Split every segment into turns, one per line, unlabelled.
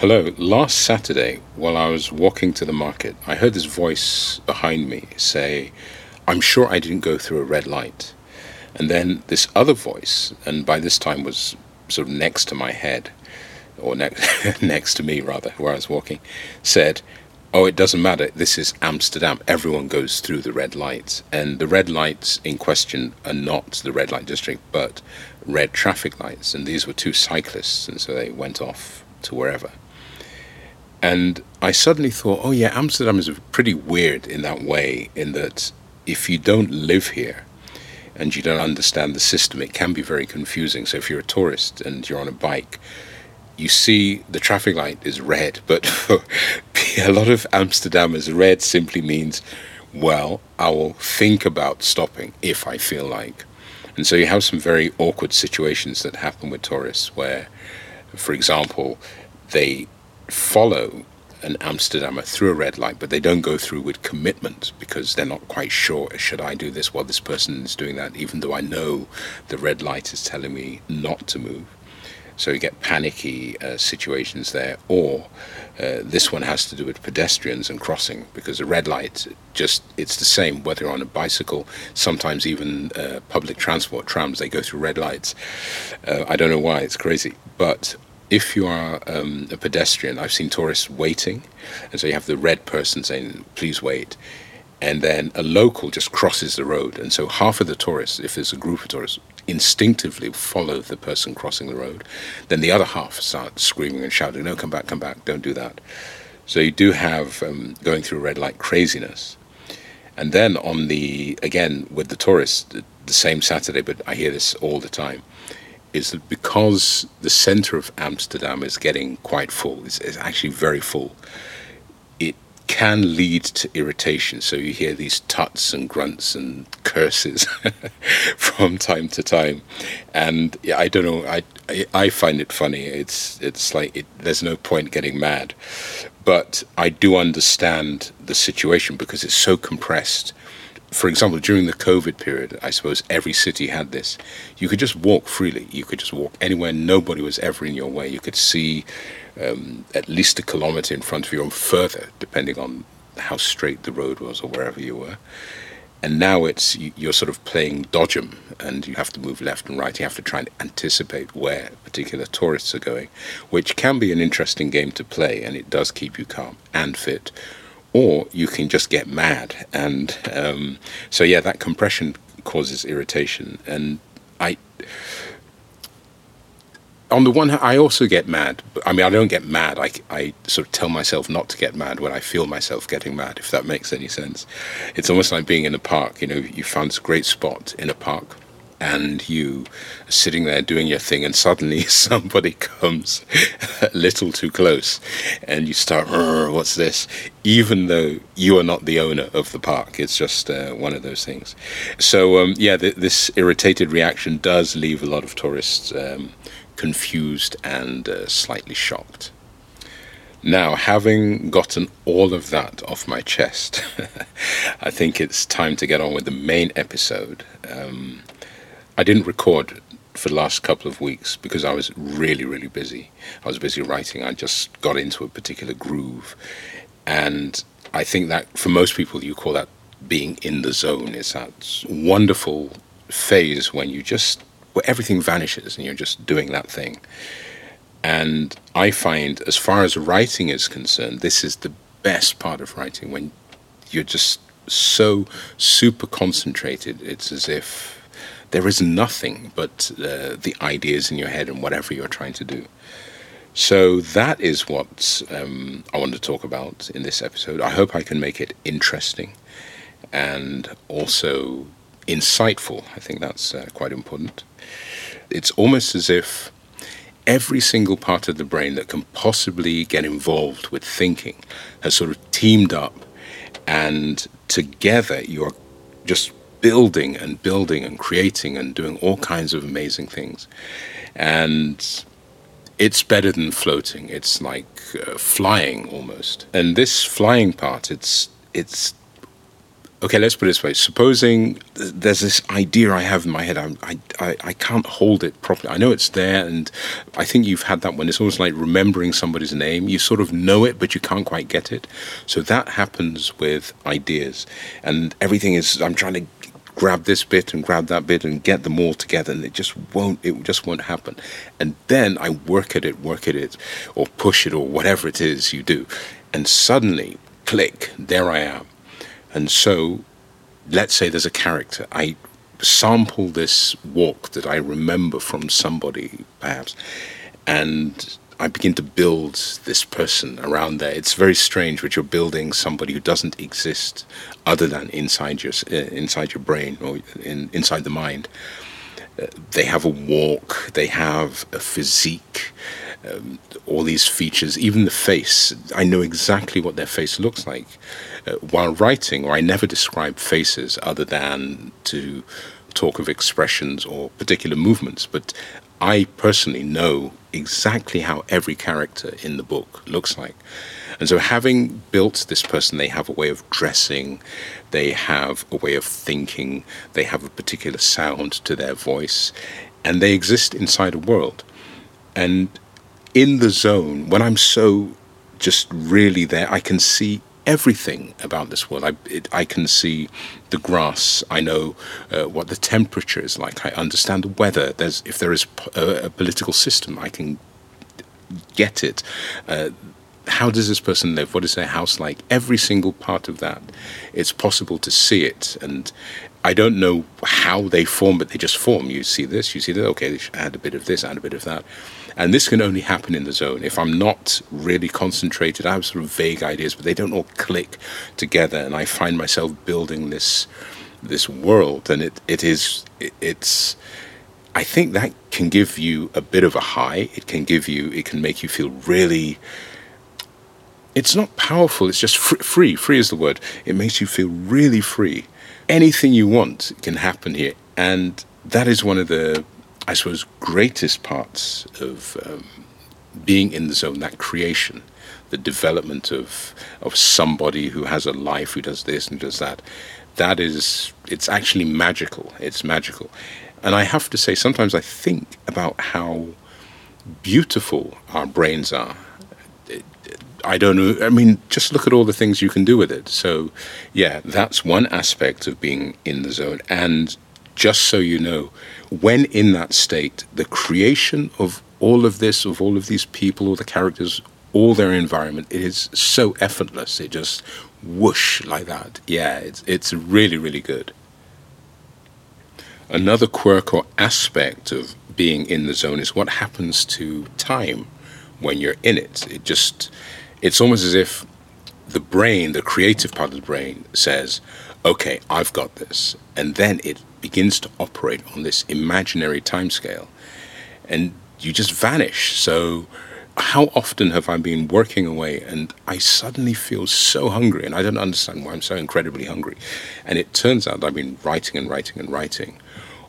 Hello. Last Saturday, while I was walking to the market, I heard this voice behind me say, I'm sure I didn't go through a red light. And then this other voice, and by this time was sort of next to my head, or next, next to me rather, where I was walking, said, Oh, it doesn't matter. This is Amsterdam. Everyone goes through the red lights. And the red lights in question are not the red light district, but red traffic lights. And these were two cyclists, and so they went off to wherever. And I suddenly thought, oh, yeah, Amsterdam is pretty weird in that way, in that if you don't live here and you don't understand the system, it can be very confusing. So if you're a tourist and you're on a bike, you see the traffic light is red, but a lot of Amsterdammers, red simply means, well, I will think about stopping if I feel like. And so you have some very awkward situations that happen with tourists where, for example, they follow an Amsterdammer through a red light, but they don't go through with commitment because they're not quite sure should I do this while this person is doing that, even though I know the red light is telling me not to move. So you get panicky uh, situations there, or uh, this one has to do with pedestrians and crossing because the red light just it's the same whether on a bicycle, sometimes even uh, public transport trams they go through red lights. Uh, I don't know why it's crazy, but if you are um, a pedestrian, I've seen tourists waiting, and so you have the red person saying, please wait. And then a local just crosses the road. And so half of the tourists, if there's a group of tourists, instinctively follow the person crossing the road. Then the other half start screaming and shouting, no, come back, come back, don't do that. So you do have um, going through a red light craziness. And then on the, again, with the tourists, the same Saturday, but I hear this all the time is that because the center of Amsterdam is getting quite full, it's, it's, actually very full, it can lead to irritation. So you hear these tuts and grunts and curses from time to time. And yeah, I don't know, I, I, I find it funny. It's, it's like it, there's no point getting mad. But I do understand the situation because it's so compressed for example, during the COVID period, I suppose every city had this. You could just walk freely. You could just walk anywhere. Nobody was ever in your way. You could see um, at least a kilometer in front of you or further, depending on how straight the road was or wherever you were. And now it's you're sort of playing dodgem, and you have to move left and right. You have to try and anticipate where particular tourists are going, which can be an interesting game to play, and it does keep you calm and fit or you can just get mad. And um, so, yeah, that compression causes irritation. And I, on the one hand, I also get mad. I mean, I don't get mad. I, I sort of tell myself not to get mad when I feel myself getting mad, if that makes any sense. It's almost like being in a park. You know, you found this great spot in a park and you sitting there doing your thing, and suddenly somebody comes a little too close, and you start, what's this? Even though you are not the owner of the park, it's just uh, one of those things. So, um, yeah, th- this irritated reaction does leave a lot of tourists um, confused and uh, slightly shocked. Now, having gotten all of that off my chest, I think it's time to get on with the main episode. Um, I didn't record for the last couple of weeks because I was really, really busy. I was busy writing. I just got into a particular groove. And I think that for most people, you call that being in the zone. It's that wonderful phase when you just, where everything vanishes and you're just doing that thing. And I find, as far as writing is concerned, this is the best part of writing when you're just so super concentrated. It's as if there is nothing but uh, the ideas in your head and whatever you're trying to do. So that is what um, I want to talk about in this episode. I hope I can make it interesting and also insightful. I think that's uh, quite important. It's almost as if every single part of the brain that can possibly get involved with thinking has sort of teamed up, and together you're just building and building and creating and doing all kinds of amazing things. And it's better than floating. It's like uh, flying almost. And this flying part, it's it's okay, let's put it this way. Supposing there's this idea I have in my head, I, I, I can't hold it properly. I know it's there, and I think you've had that one. It's almost like remembering somebody's name. You sort of know it, but you can't quite get it. So that happens with ideas. And everything is, I'm trying to grab this bit and grab that bit and get them all together. And it just won't it just won't happen. And then i work at it work at it or push it or whatever it is you do. And suddenly click there i am. And so, let's say there's a character. I sample this walk that I remember from somebody, perhaps, and I begin to build this person around there. It's very strange, but you're building somebody who doesn't exist other than inside your uh, inside your brain or in, inside the mind. Uh, they have a walk. They have a physique um, all these features, even the face. I know exactly what their face looks like. Uh, while writing, or I never describe faces other than to talk of expressions or particular movements, but I personally know exactly how every character in the book looks like. And so, having built this person, they have a way of dressing, they have a way of thinking, they have a particular sound to their voice, and they exist inside a world. And in the zone, when I'm so just really there, I can see everything about this world. I, it, I can see the grass. I know uh, what the temperature is like. I understand the weather. There's if there is a, a political system, I can get it. Uh, how does this person live? What is their house like? Every single part of that, it's possible to see it. And I don't know how they form, but they just form. You see this, you see that. Okay, add a bit of this, add a bit of that. And this can only happen in the zone. If I'm not really concentrated, I have sort of vague ideas, but they don't all click together, and I find myself building this this world, and it it is it, it's. I think that can give you a bit of a high. It can give you. It can make you feel really. It's not powerful. It's just free. Free is the word. It makes you feel really free. Anything you want can happen here, and that is one of the I suppose, greatest parts of um, being in the zone, that creation, the development of of somebody who has a life, who does this and does that, that is, it's actually magical. It's magical. And I have to say, sometimes I think about how beautiful our brains are. I don't know. I mean, just look at all the things you can do with it. So, yeah, that's one aspect of being in the zone. And just so you know, when in that state, the creation of all of this, of all of these people, all the characters, all their environment, it is so effortless. It just whoosh like that. Yeah, it's, it's really, really good. Another quirk or aspect of being in the zone is what happens to time when you're in it. It just, it's almost as if the brain, the creative part of the brain, says, okay, I've got this. And then it begins to operate on this imaginary timescale, and you just vanish. So, how often have I been working away and I suddenly feel so hungry, and I don't understand why I'm so incredibly hungry. And it turns out I've been writing and writing and writing,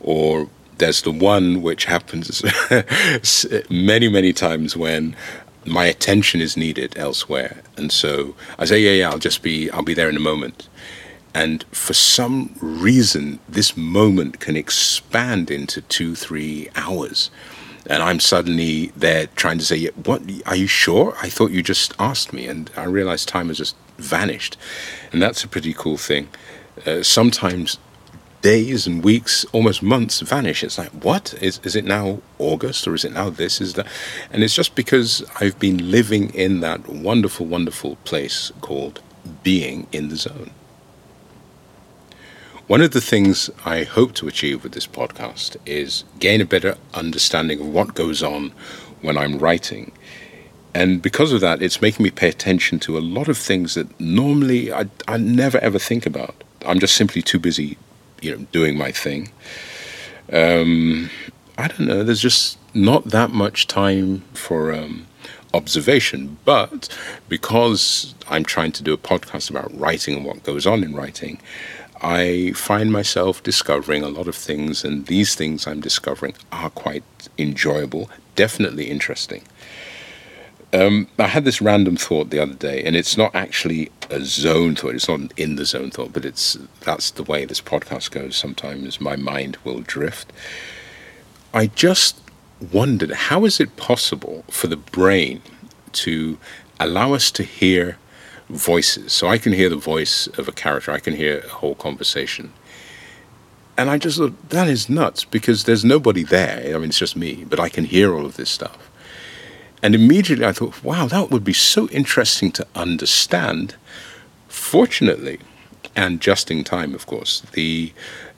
or there's the one which happens many, many times when my attention is needed elsewhere. And so I say, yeah, yeah, I'll just be, I'll be there in a moment. And for some reason, this moment can expand into two, three hours. And I'm suddenly there trying to say, What? Are you sure? I thought you just asked me. And I realized time has just vanished. And that's a pretty cool thing. Uh, sometimes days and weeks, almost months vanish. It's like, what? Is, is it now August or is it now this? Is that? And it's just because I've been living in that wonderful, wonderful place called being in the zone. One of the things I hope to achieve with this podcast is gain a better understanding of what goes on when I'm writing. And because of that, it's making me pay attention to a lot of things that normally I, I never ever think about. I'm just simply too busy, you know, doing my thing. Um, I don't know. There's just not that much time for um, observation. But because I'm trying to do a podcast about writing and what goes on in writing, I find myself discovering a lot of things, and these things I'm discovering are quite enjoyable, definitely interesting. um, I had this random thought the other day, and it's not actually a zone thought. It's not an in the zone thought, but it's that's the way this podcast goes. Sometimes my mind will drift. I just wondered how is it possible for the brain to allow us to hear voices? So I can hear the voice of a character, I can hear a whole conversation. And I just thought, that is nuts because there's nobody there. I mean, it's just me, but I can hear all of this stuff. And immediately I thought, wow, that would be so interesting to understand. Fortunately, and just in time, of course, the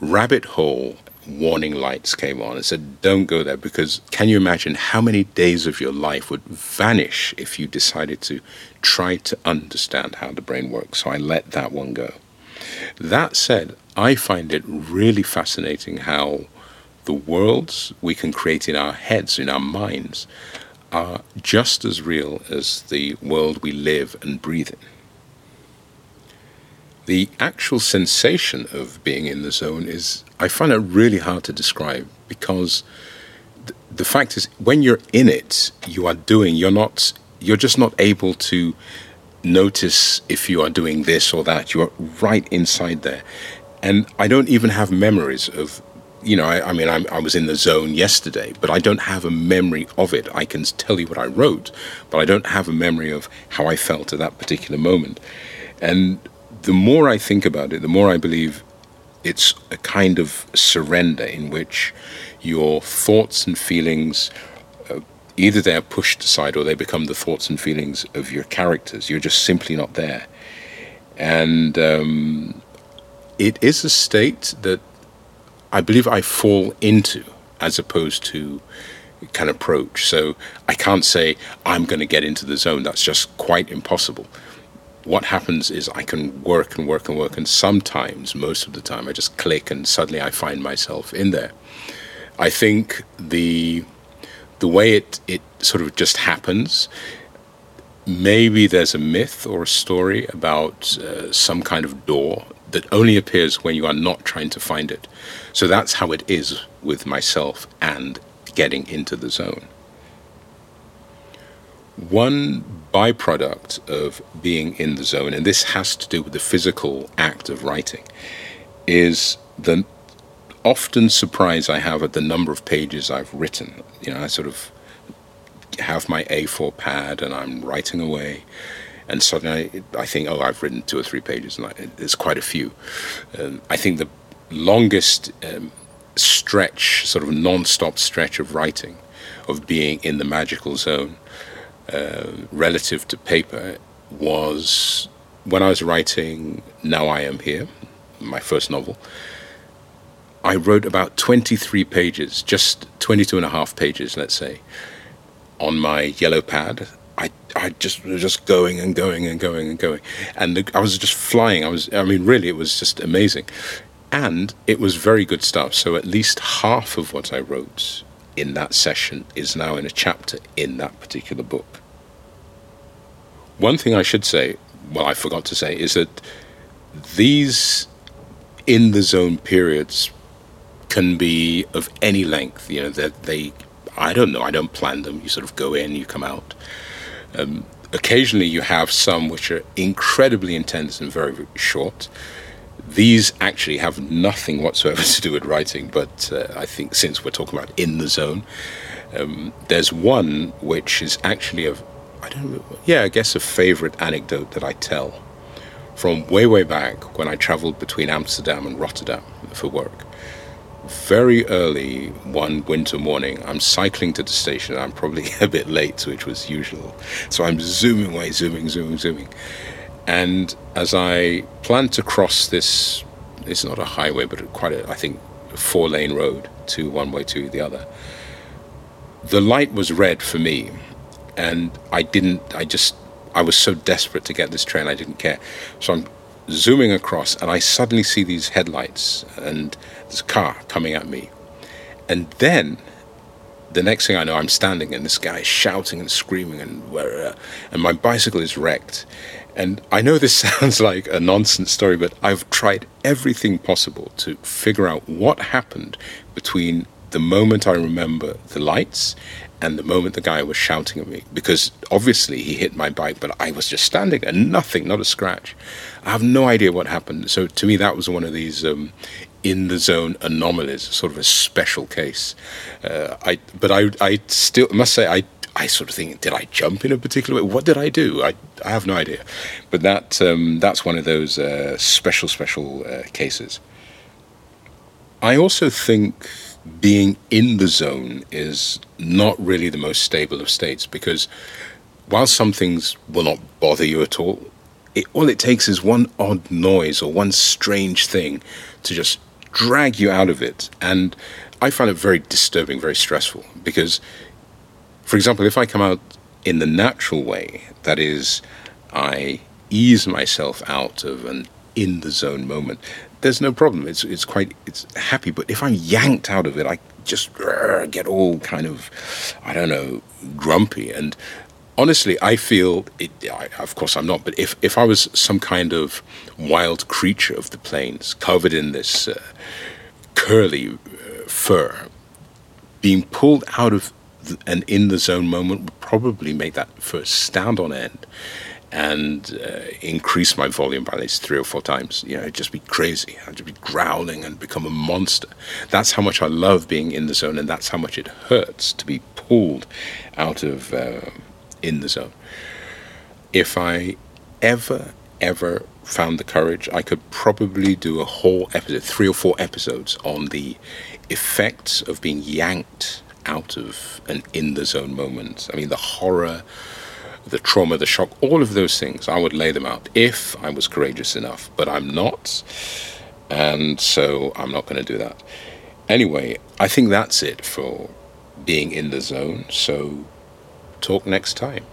rabbit hole warning lights came on and said, don't go there because can you imagine how many days of your life would vanish if you decided to try to understand how the brain works? So I let that one go. That said, I find it really fascinating how the worlds we can create in our heads, in our minds, are just as real as the world we live and breathe in the actual sensation of being in the zone is, I find it really hard to describe because th- the fact is, when you're in it, you are doing, you're not, you're just not able to notice if you are doing this or that. You're right inside there. And I don't even have memories of, you know, I, I mean, I'm, i was in the zone yesterday, but I don't have a memory of it. I can tell you what I wrote, but I don't have a memory of how I felt at that particular moment. And the more I think about it, the more I believe it's a kind of surrender in which your thoughts and feelings uh, either they're pushed aside or they become the thoughts and feelings of your characters. You're just simply not there. And um, it is a state that I believe I fall into as opposed to can approach. So I can't say I'm going to get into the zone. That's just quite impossible what happens is I can work and work and work, and sometimes, most of the time, I just click and suddenly I find myself in there. I think the the way it it sort of just happens. Maybe there's a myth or a story about uh, some kind of door that only appears when you are not trying to find it. So that's how it is with myself and getting into the zone. One byproduct of being in the zone, and this has to do with the physical act of writing, is the often surprise I have at the number of pages I've written. You know, I sort of have my A4 pad and I'm writing away, and suddenly I, I think, oh, I've written two or three pages, and I, it's quite a few. Um, I think the longest um, stretch, sort of non-stop stretch of writing, of being in the magical zone, uh, relative to paper was when I was writing Now I Am Here, my first novel. I wrote about 23 pages, just 22 and a half pages, let's say, on my yellow pad. I, I just was just going and going and going and going, and the, I was just flying. I was, I mean, really, it was just amazing, and it was very good stuff. So at least half of what I wrote in that session is now in a chapter in that particular book. One thing I should say, well, I forgot to say, is that these in the zone periods can be of any length. You know, that they, I don't know, I don't plan them. You sort of go in, you come out. Um, occasionally, you have some which are incredibly intense and very, very short. These actually have nothing whatsoever to do with writing, but uh, I think since we're talking about in the zone, um, there's one which is actually a, I don't know, yeah, I guess a favorite anecdote that I tell from way, way back when I traveled between Amsterdam and Rotterdam for work. Very early one winter morning, I'm cycling to the station. I'm probably a bit late, which was usual. So I'm zooming away, zooming, zooming, zooming. And as I plan to cross this, it's not a highway, but quite a, I think—a four lane road to one way to the other, the light was red for me. And I didn't, I just, I was so desperate to get this train, I didn't care. So I'm zooming across, and I suddenly see these headlights and this car coming at me. And then the next thing I know, I'm standing and this guy is shouting and screaming, and uh, and my bicycle is wrecked. And I know this sounds like a nonsense story, but I've tried everything possible to figure out what happened between the moment I remember the lights and the moment the guy was shouting at me. Because obviously he hit my bike but i was just standing there nothing not a scratch. I have no idea what happened. So to me that was one of these um, in the zone anomalies sort of a special case. Uh, i but i i still must say i I sort of think, did I jump in a particular way? What did I do? I, I have no idea. But that um, that's one of those uh, special, special uh, cases. I also think being in the zone is not really the most stable of states because while some things will not bother you at all, it, all it takes is one odd noise or one strange thing to just drag you out of it. And I find it very disturbing, very stressful because, for example, if I come out in the natural way, that is, I ease myself out of an in the zone moment, there's no problem. It's it's quite it's happy. But if I'm yanked out of it, I just get all kind of I don't know grumpy. And honestly, I feel it. I, of course, I'm not. But if if I was some kind of wild creature of the plains, covered in this uh, curly uh, fur, being pulled out of an in the zone moment would probably make that first stand on end and uh, increase my volume by at least three or four times. You know, just be crazy. I'd just be growling and become a monster. That's how much I love being in the zone, and that's how much it hurts to be pulled out of uh, in the zone. If I ever, ever found the courage, I could probably do a whole episode, three or four episodes, on the effects of being yanked out of an in the zone moment. I mean, the horror the trauma, the shock, all of those things, I would lay them out if I was courageous enough. But I'm not, and so I'm not going to do that. Anyway, I think that's it for being in the zone. So, talk next time.